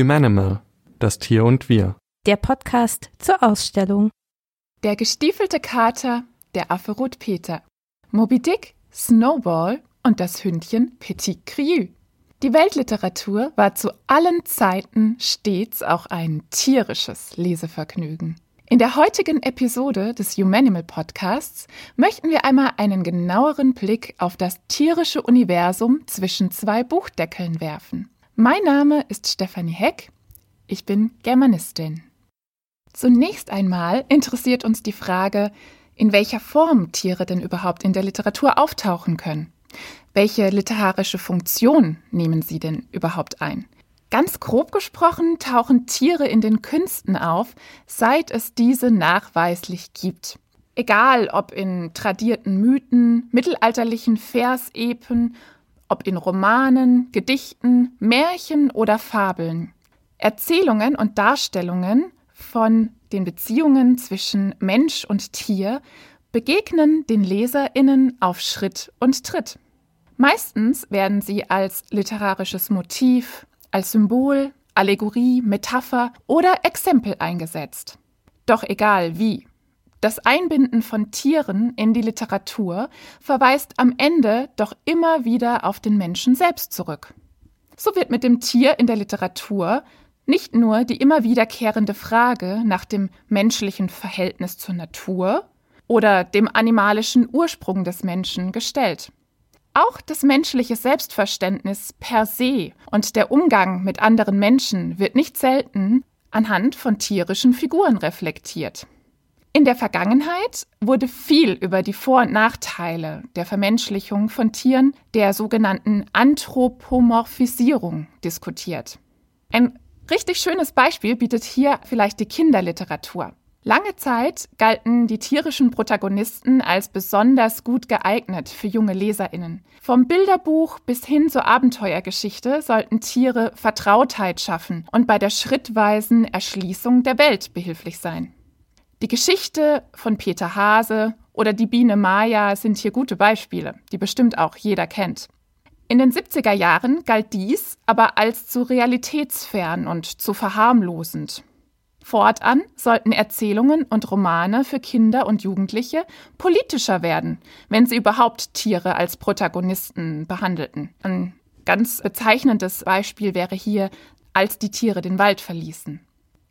Humanimal, das Tier und wir. Der Podcast zur Ausstellung. Der gestiefelte Kater, der Affe Rotpeter. Moby Dick, Snowball und das Hündchen Petit Crieu. Die Weltliteratur war zu allen Zeiten stets auch ein tierisches Lesevergnügen. In der heutigen Episode des Humanimal Podcasts möchten wir einmal einen genaueren Blick auf das tierische Universum zwischen zwei Buchdeckeln werfen. Mein Name ist Stefanie Heck. Ich bin Germanistin. Zunächst einmal interessiert uns die Frage, in welcher Form Tiere denn überhaupt in der Literatur auftauchen können. Welche literarische Funktion nehmen sie denn überhaupt ein? Ganz grob gesprochen tauchen Tiere in den Künsten auf, seit es diese nachweislich gibt. Egal ob in tradierten Mythen, mittelalterlichen Versepen ob in Romanen, Gedichten, Märchen oder Fabeln. Erzählungen und Darstellungen von den Beziehungen zwischen Mensch und Tier begegnen den Leserinnen auf Schritt und Tritt. Meistens werden sie als literarisches Motiv, als Symbol, Allegorie, Metapher oder Exempel eingesetzt. Doch egal wie. Das Einbinden von Tieren in die Literatur verweist am Ende doch immer wieder auf den Menschen selbst zurück. So wird mit dem Tier in der Literatur nicht nur die immer wiederkehrende Frage nach dem menschlichen Verhältnis zur Natur oder dem animalischen Ursprung des Menschen gestellt. Auch das menschliche Selbstverständnis per se und der Umgang mit anderen Menschen wird nicht selten anhand von tierischen Figuren reflektiert. In der Vergangenheit wurde viel über die Vor- und Nachteile der Vermenschlichung von Tieren, der sogenannten Anthropomorphisierung, diskutiert. Ein richtig schönes Beispiel bietet hier vielleicht die Kinderliteratur. Lange Zeit galten die tierischen Protagonisten als besonders gut geeignet für junge Leserinnen. Vom Bilderbuch bis hin zur Abenteuergeschichte sollten Tiere Vertrautheit schaffen und bei der schrittweisen Erschließung der Welt behilflich sein. Die Geschichte von Peter Hase oder die Biene Maya sind hier gute Beispiele, die bestimmt auch jeder kennt. In den 70er Jahren galt dies aber als zu realitätsfern und zu verharmlosend. Fortan sollten Erzählungen und Romane für Kinder und Jugendliche politischer werden, wenn sie überhaupt Tiere als Protagonisten behandelten. Ein ganz bezeichnendes Beispiel wäre hier, als die Tiere den Wald verließen.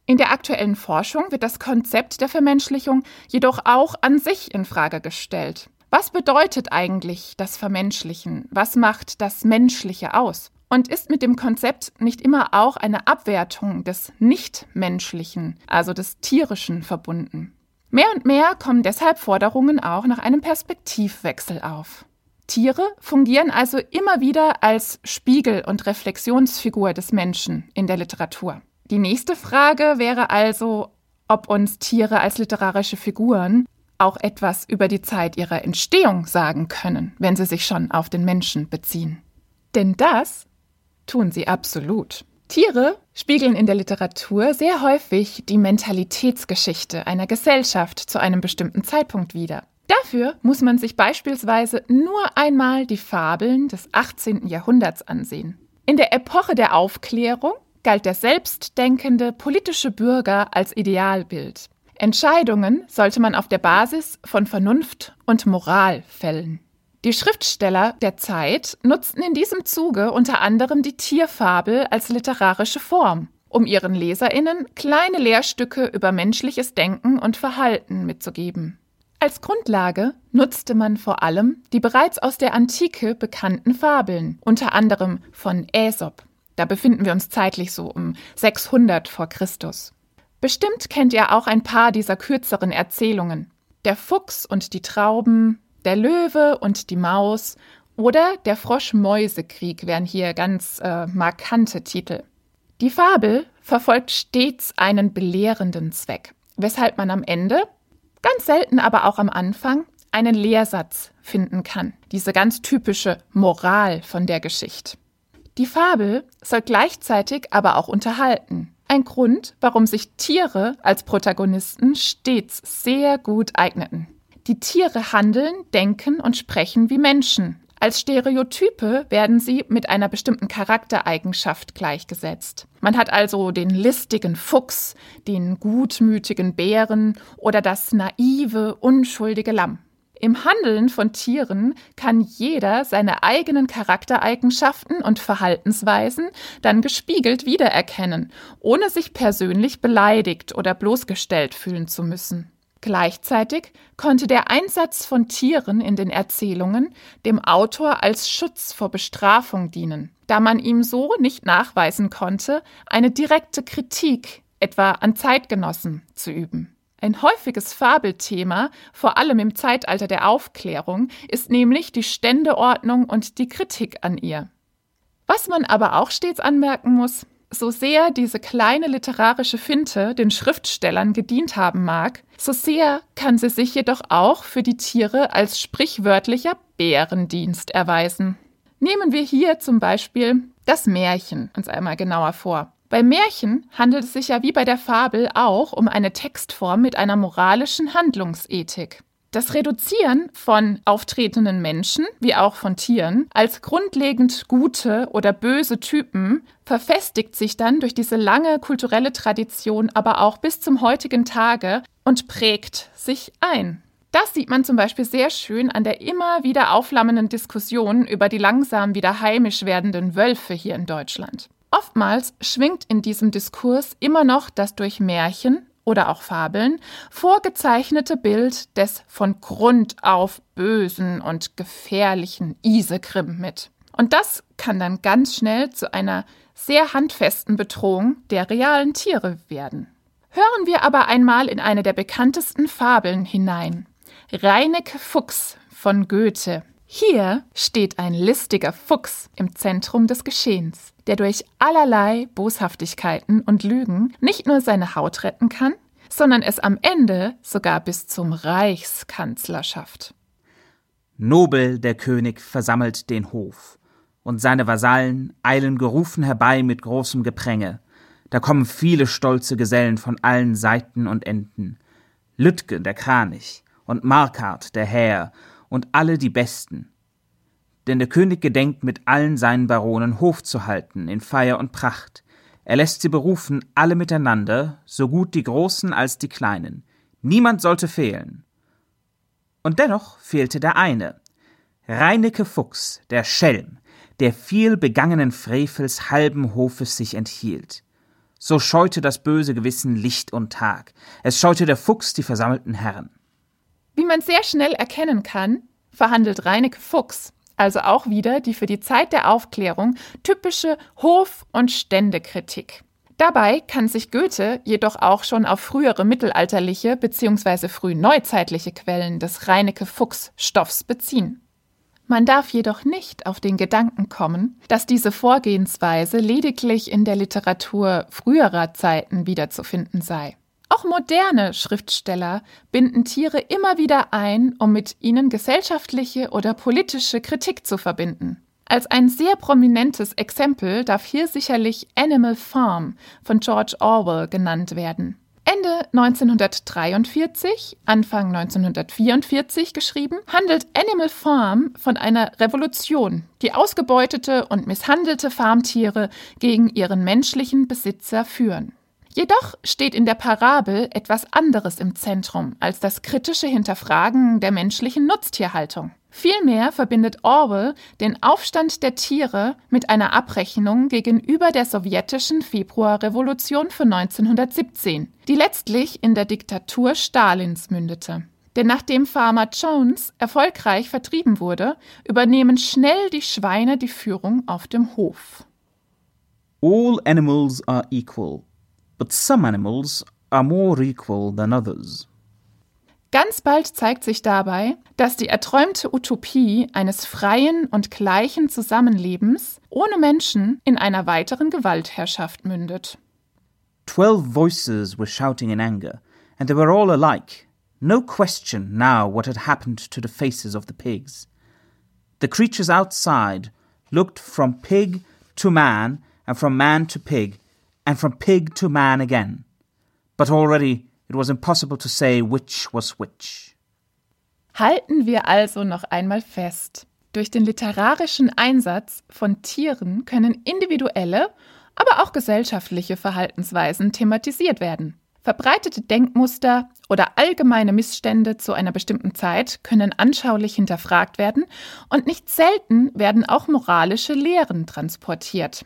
In der aktuellen Forschung wird das Konzept der Vermenschlichung jedoch auch an sich in Frage gestellt. Was bedeutet eigentlich das Vermenschlichen? Was macht das Menschliche aus? Und ist mit dem Konzept nicht immer auch eine Abwertung des Nichtmenschlichen, also des Tierischen, verbunden? Mehr und mehr kommen deshalb Forderungen auch nach einem Perspektivwechsel auf. Tiere fungieren also immer wieder als Spiegel und Reflexionsfigur des Menschen in der Literatur. Die nächste Frage wäre also, ob uns Tiere als literarische Figuren auch etwas über die Zeit ihrer Entstehung sagen können, wenn sie sich schon auf den Menschen beziehen. Denn das tun sie absolut. Tiere spiegeln in der Literatur sehr häufig die Mentalitätsgeschichte einer Gesellschaft zu einem bestimmten Zeitpunkt wider. Dafür muss man sich beispielsweise nur einmal die Fabeln des 18. Jahrhunderts ansehen. In der Epoche der Aufklärung galt der selbstdenkende politische Bürger als Idealbild. Entscheidungen sollte man auf der Basis von Vernunft und Moral fällen. Die Schriftsteller der Zeit nutzten in diesem Zuge unter anderem die Tierfabel als literarische Form, um ihren Leserinnen kleine Lehrstücke über menschliches Denken und Verhalten mitzugeben. Als Grundlage nutzte man vor allem die bereits aus der Antike bekannten Fabeln, unter anderem von Aesop. Da befinden wir uns zeitlich so um 600 vor Christus. Bestimmt kennt ihr auch ein paar dieser kürzeren Erzählungen. Der Fuchs und die Trauben, der Löwe und die Maus oder der Frosch-Mäuse-Krieg wären hier ganz äh, markante Titel. Die Fabel verfolgt stets einen belehrenden Zweck, weshalb man am Ende, ganz selten aber auch am Anfang, einen Lehrsatz finden kann. Diese ganz typische Moral von der Geschichte. Die Fabel soll gleichzeitig aber auch unterhalten. Ein Grund, warum sich Tiere als Protagonisten stets sehr gut eigneten. Die Tiere handeln, denken und sprechen wie Menschen, Als Stereotype werden sie mit einer bestimmten Charaktereigenschaft gleichgesetzt. Man hat also den listigen Fuchs, den gutmütigen Bären oder das naive, unschuldige Lamm. Im Handeln von Tieren kann jeder seine eigenen Charaktereigenschaften und Verhaltensweisen dann gespiegelt wiedererkennen, ohne sich persönlich beleidigt oder bloßgestellt fühlen zu müssen. Gleichzeitig konnte der Einsatz von Tieren in den Erzählungen dem Autor als Schutz vor Bestrafung dienen, da man ihm so nicht nachweisen konnte, eine direkte Kritik etwa an Zeitgenossen zu üben. Ein häufiges Fabelthema, vor allem im Zeitalter der Aufklärung, ist nämlich die Ständeordnung und die Kritik an ihr. Was man aber auch stets anmerken muss, so sehr diese kleine literarische Finte den Schriftstellern gedient haben mag, so sehr kann sie sich jedoch auch für die Tiere als sprichwörtlicher Bärendienst erweisen. Nehmen wir hier zum Beispiel das Märchen uns einmal genauer vor. Bei Märchen handelt es sich ja wie bei der Fabel auch um eine Textform mit einer moralischen Handlungsethik. Das Reduzieren von auftretenden Menschen wie auch von Tieren als grundlegend gute oder böse Typen verfestigt sich dann durch diese lange kulturelle Tradition aber auch bis zum heutigen Tage und prägt sich ein. Das sieht man zum Beispiel sehr schön an der immer wieder aufflammenden Diskussion über die langsam wieder heimisch werdenden Wölfe hier in Deutschland. Oftmals schwingt in diesem Diskurs immer noch das durch Märchen oder auch Fabeln vorgezeichnete Bild des von Grund auf bösen und gefährlichen Isegrim mit. Und das kann dann ganz schnell zu einer sehr handfesten Bedrohung der realen Tiere werden. Hören wir aber einmal in eine der bekanntesten Fabeln hinein. Reineke Fuchs von Goethe. Hier steht ein listiger Fuchs im Zentrum des Geschehens, der durch allerlei Boshaftigkeiten und Lügen nicht nur seine Haut retten kann, sondern es am Ende sogar bis zum Reichskanzler schafft. Nobel der König versammelt den Hof, und seine Vasallen eilen gerufen herbei mit großem Gepränge. Da kommen viele stolze Gesellen von allen Seiten und Enden. Lütke der Kranich und Markart der Häher und alle die Besten. Denn der König gedenkt mit allen seinen Baronen Hof zu halten in Feier und Pracht. Er lässt sie berufen, alle miteinander, so gut die Großen als die Kleinen. Niemand sollte fehlen. Und dennoch fehlte der eine. Reineke Fuchs, der Schelm, der viel begangenen Frevels halben Hofes sich enthielt. So scheute das böse Gewissen Licht und Tag. Es scheute der Fuchs die versammelten Herren. Wie man sehr schnell erkennen kann, verhandelt Reineke Fuchs also auch wieder die für die Zeit der Aufklärung typische Hof- und Ständekritik. Dabei kann sich Goethe jedoch auch schon auf frühere mittelalterliche bzw. frühneuzeitliche Quellen des Reineke Fuchs-Stoffs beziehen. Man darf jedoch nicht auf den Gedanken kommen, dass diese Vorgehensweise lediglich in der Literatur früherer Zeiten wiederzufinden sei. Auch moderne Schriftsteller binden Tiere immer wieder ein, um mit ihnen gesellschaftliche oder politische Kritik zu verbinden. Als ein sehr prominentes Exempel darf hier sicherlich Animal Farm von George Orwell genannt werden. Ende 1943, Anfang 1944 geschrieben, handelt Animal Farm von einer Revolution, die ausgebeutete und misshandelte Farmtiere gegen ihren menschlichen Besitzer führen. Jedoch steht in der Parabel etwas anderes im Zentrum als das kritische Hinterfragen der menschlichen Nutztierhaltung. Vielmehr verbindet Orwell den Aufstand der Tiere mit einer Abrechnung gegenüber der sowjetischen Februarrevolution von 1917, die letztlich in der Diktatur Stalins mündete. Denn nachdem Farmer Jones erfolgreich vertrieben wurde, übernehmen schnell die Schweine die Führung auf dem Hof. All animals are equal, but some animals are more equal than others. Ganz bald zeigt sich dabei, dass die erträumte Utopie eines freien und gleichen Zusammenlebens ohne Menschen in einer weiteren Gewaltherrschaft mündet. Twelve voices were shouting in anger, and they were all alike. No question now what had happened to the faces of the pigs. The creatures outside looked from pig to man, and from man to pig, and from pig to man again. But already it was impossible to say which was which. Halten wir also noch einmal fest. Durch den literarischen Einsatz von Tieren können individuelle, aber auch gesellschaftliche Verhaltensweisen thematisiert werden. Verbreitete Denkmuster oder allgemeine Missstände zu einer bestimmten Zeit können anschaulich hinterfragt werden und nicht selten werden auch moralische Lehren transportiert.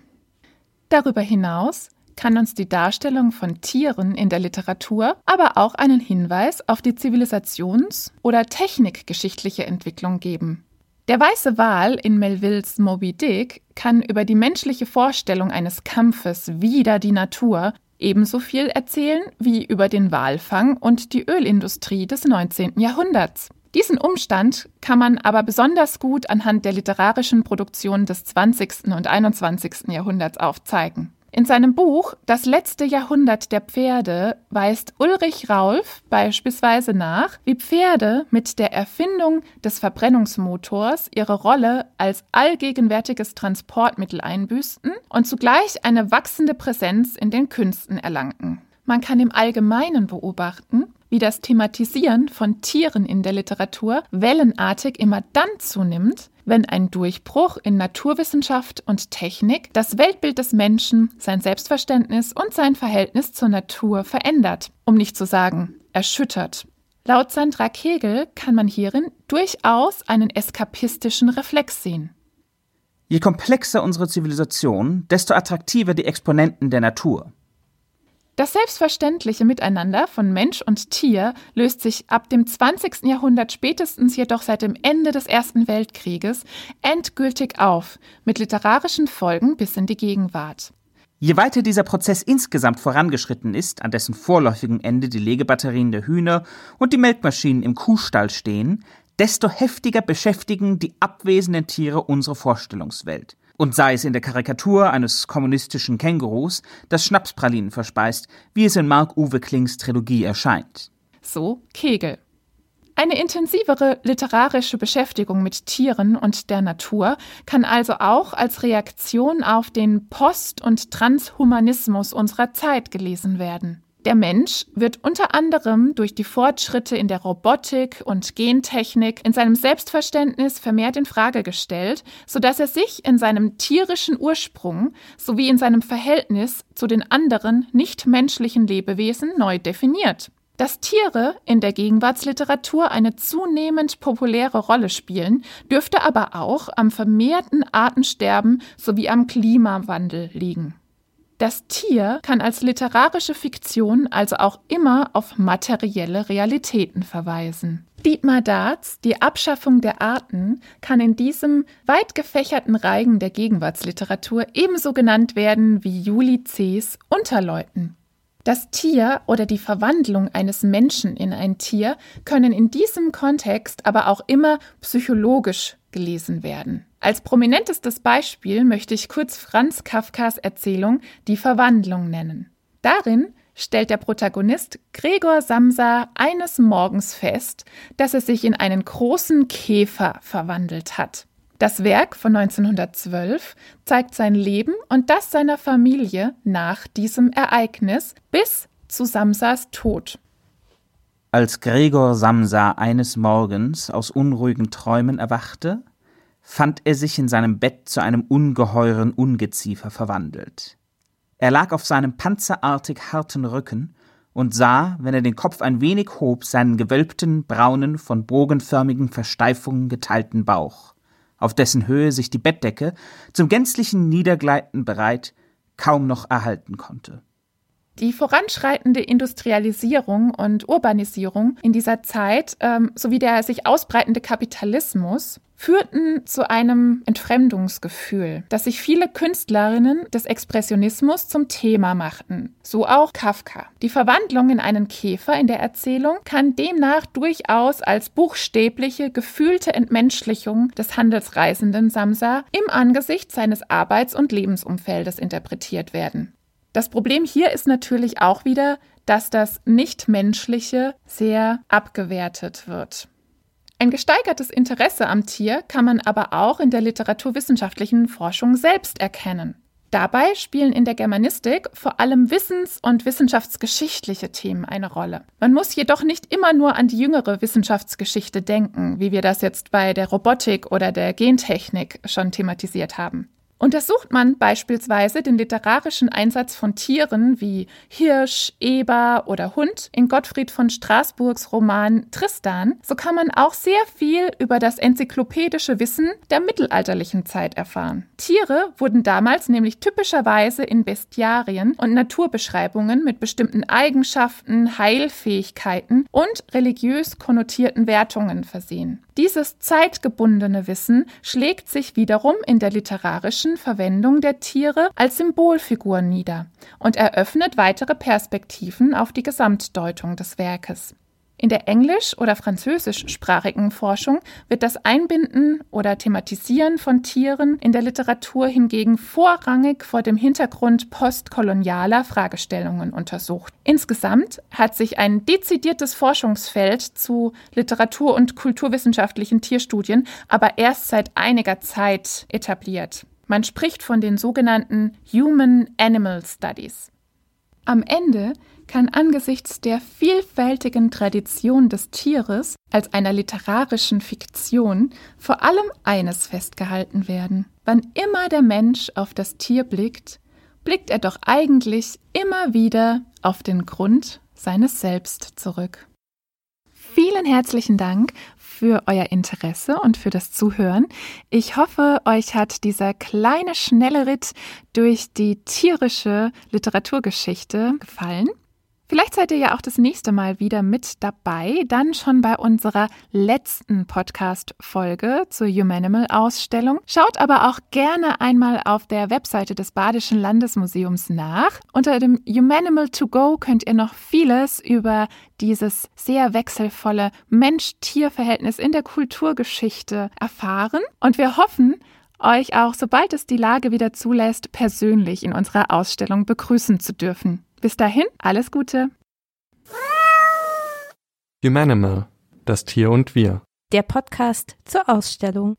Darüber hinaus kann uns die Darstellung von Tieren in der Literatur aber auch einen Hinweis auf die Zivilisations- oder technikgeschichtliche Entwicklung geben. Der weiße Wal in Melvilles Moby Dick kann über die menschliche Vorstellung eines Kampfes wider die Natur ebenso viel erzählen wie über den Walfang und die Ölindustrie des 19. Jahrhunderts. Diesen Umstand kann man aber besonders gut anhand der literarischen Produktion des 20. und 21. Jahrhunderts aufzeigen. In seinem Buch Das letzte Jahrhundert der Pferde weist Ulrich Raulf beispielsweise nach, wie Pferde mit der Erfindung des Verbrennungsmotors ihre Rolle als allgegenwärtiges Transportmittel einbüßten und zugleich eine wachsende Präsenz in den Künsten erlangten. Man kann im Allgemeinen beobachten, wie das Thematisieren von Tieren in der Literatur wellenartig immer dann zunimmt, wenn ein Durchbruch in Naturwissenschaft und Technik das Weltbild des Menschen, sein Selbstverständnis und sein Verhältnis zur Natur verändert, um nicht zu sagen erschüttert. Laut Sandra Kegel kann man hierin durchaus einen eskapistischen Reflex sehen. Je komplexer unsere Zivilisation, desto attraktiver die Exponenten der Natur. Das selbstverständliche Miteinander von Mensch und Tier löst sich ab dem 20. Jahrhundert spätestens jedoch seit dem Ende des Ersten Weltkrieges endgültig auf, mit literarischen Folgen bis in die Gegenwart. Je weiter dieser Prozess insgesamt vorangeschritten ist, an dessen vorläufigen Ende die Legebatterien der Hühner und die Melkmaschinen im Kuhstall stehen, desto heftiger beschäftigen die abwesenden Tiere unsere Vorstellungswelt und sei es in der Karikatur eines kommunistischen Kängurus, das Schnapspralinen verspeist, wie es in Mark-Uwe Klings Trilogie erscheint. So Kegel. Eine intensivere literarische Beschäftigung mit Tieren und der Natur kann also auch als Reaktion auf den Post- und Transhumanismus unserer Zeit gelesen werden. Der Mensch wird unter anderem durch die Fortschritte in der Robotik und Gentechnik in seinem Selbstverständnis vermehrt in Frage gestellt, sodass er sich in seinem tierischen Ursprung sowie in seinem Verhältnis zu den anderen nichtmenschlichen Lebewesen neu definiert. Dass Tiere in der Gegenwartsliteratur eine zunehmend populäre Rolle spielen, dürfte aber auch am vermehrten Artensterben sowie am Klimawandel liegen. Das Tier kann als literarische Fiktion also auch immer auf materielle Realitäten verweisen. Dietmar Darts, die Abschaffung der Arten, kann in diesem weit gefächerten Reigen der Gegenwartsliteratur ebenso genannt werden wie Juli C.'s Unterleuten. Das Tier oder die Verwandlung eines Menschen in ein Tier können in diesem Kontext aber auch immer psychologisch gelesen werden. Als prominentestes Beispiel möchte ich kurz Franz Kafkas Erzählung Die Verwandlung nennen. Darin stellt der Protagonist Gregor Samsa eines Morgens fest, dass er sich in einen großen Käfer verwandelt hat. Das Werk von 1912 zeigt sein Leben und das seiner Familie nach diesem Ereignis bis zu Samsas Tod. Als Gregor Samsa eines Morgens aus unruhigen Träumen erwachte, fand er sich in seinem Bett zu einem ungeheuren Ungeziefer verwandelt. Er lag auf seinem panzerartig harten Rücken und sah, wenn er den Kopf ein wenig hob, seinen gewölbten, braunen, von bogenförmigen Versteifungen geteilten Bauch, auf dessen Höhe sich die Bettdecke, zum gänzlichen Niedergleiten bereit, kaum noch erhalten konnte. Die voranschreitende Industrialisierung und Urbanisierung in dieser Zeit ähm, sowie der sich ausbreitende Kapitalismus führten zu einem Entfremdungsgefühl, das sich viele Künstlerinnen des Expressionismus zum Thema machten, so auch Kafka. Die Verwandlung in einen Käfer in der Erzählung kann demnach durchaus als buchstäbliche, gefühlte Entmenschlichung des Handelsreisenden Samsa im Angesicht seines Arbeits- und Lebensumfeldes interpretiert werden. Das Problem hier ist natürlich auch wieder, dass das Nichtmenschliche sehr abgewertet wird. Ein gesteigertes Interesse am Tier kann man aber auch in der literaturwissenschaftlichen Forschung selbst erkennen. Dabei spielen in der Germanistik vor allem wissens- und wissenschaftsgeschichtliche Themen eine Rolle. Man muss jedoch nicht immer nur an die jüngere Wissenschaftsgeschichte denken, wie wir das jetzt bei der Robotik oder der Gentechnik schon thematisiert haben. Untersucht man beispielsweise den literarischen Einsatz von Tieren wie Hirsch, Eber oder Hund in Gottfried von Straßburgs Roman Tristan, so kann man auch sehr viel über das enzyklopädische Wissen der mittelalterlichen Zeit erfahren. Tiere wurden damals nämlich typischerweise in Bestiarien und Naturbeschreibungen mit bestimmten Eigenschaften, Heilfähigkeiten und religiös konnotierten Wertungen versehen. Dieses zeitgebundene Wissen schlägt sich wiederum in der literarischen Verwendung der Tiere als Symbolfiguren nieder und eröffnet weitere Perspektiven auf die Gesamtdeutung des Werkes. In der englisch- oder französischsprachigen Forschung wird das Einbinden oder Thematisieren von Tieren in der Literatur hingegen vorrangig vor dem Hintergrund postkolonialer Fragestellungen untersucht. Insgesamt hat sich ein dezidiertes Forschungsfeld zu literatur- und kulturwissenschaftlichen Tierstudien aber erst seit einiger Zeit etabliert. Man spricht von den sogenannten Human Animal Studies. Am Ende kann angesichts der vielfältigen Tradition des Tieres als einer literarischen Fiktion vor allem eines festgehalten werden. Wann immer der Mensch auf das Tier blickt, blickt er doch eigentlich immer wieder auf den Grund seines Selbst zurück. Vielen herzlichen Dank für euer Interesse und für das Zuhören. Ich hoffe, euch hat dieser kleine, schnelle Ritt durch die tierische Literaturgeschichte gefallen. Vielleicht seid ihr ja auch das nächste Mal wieder mit dabei, dann schon bei unserer letzten Podcast-Folge zur Humanimal-Ausstellung. Schaut aber auch gerne einmal auf der Webseite des Badischen Landesmuseums nach. Unter dem Humanimal to Go könnt ihr noch vieles über dieses sehr wechselvolle Mensch-Tier-Verhältnis in der Kulturgeschichte erfahren. Und wir hoffen, euch auch, sobald es die Lage wieder zulässt, persönlich in unserer Ausstellung begrüßen zu dürfen. Bis dahin, alles Gute. Humanimal, das Tier und wir. Der Podcast zur Ausstellung.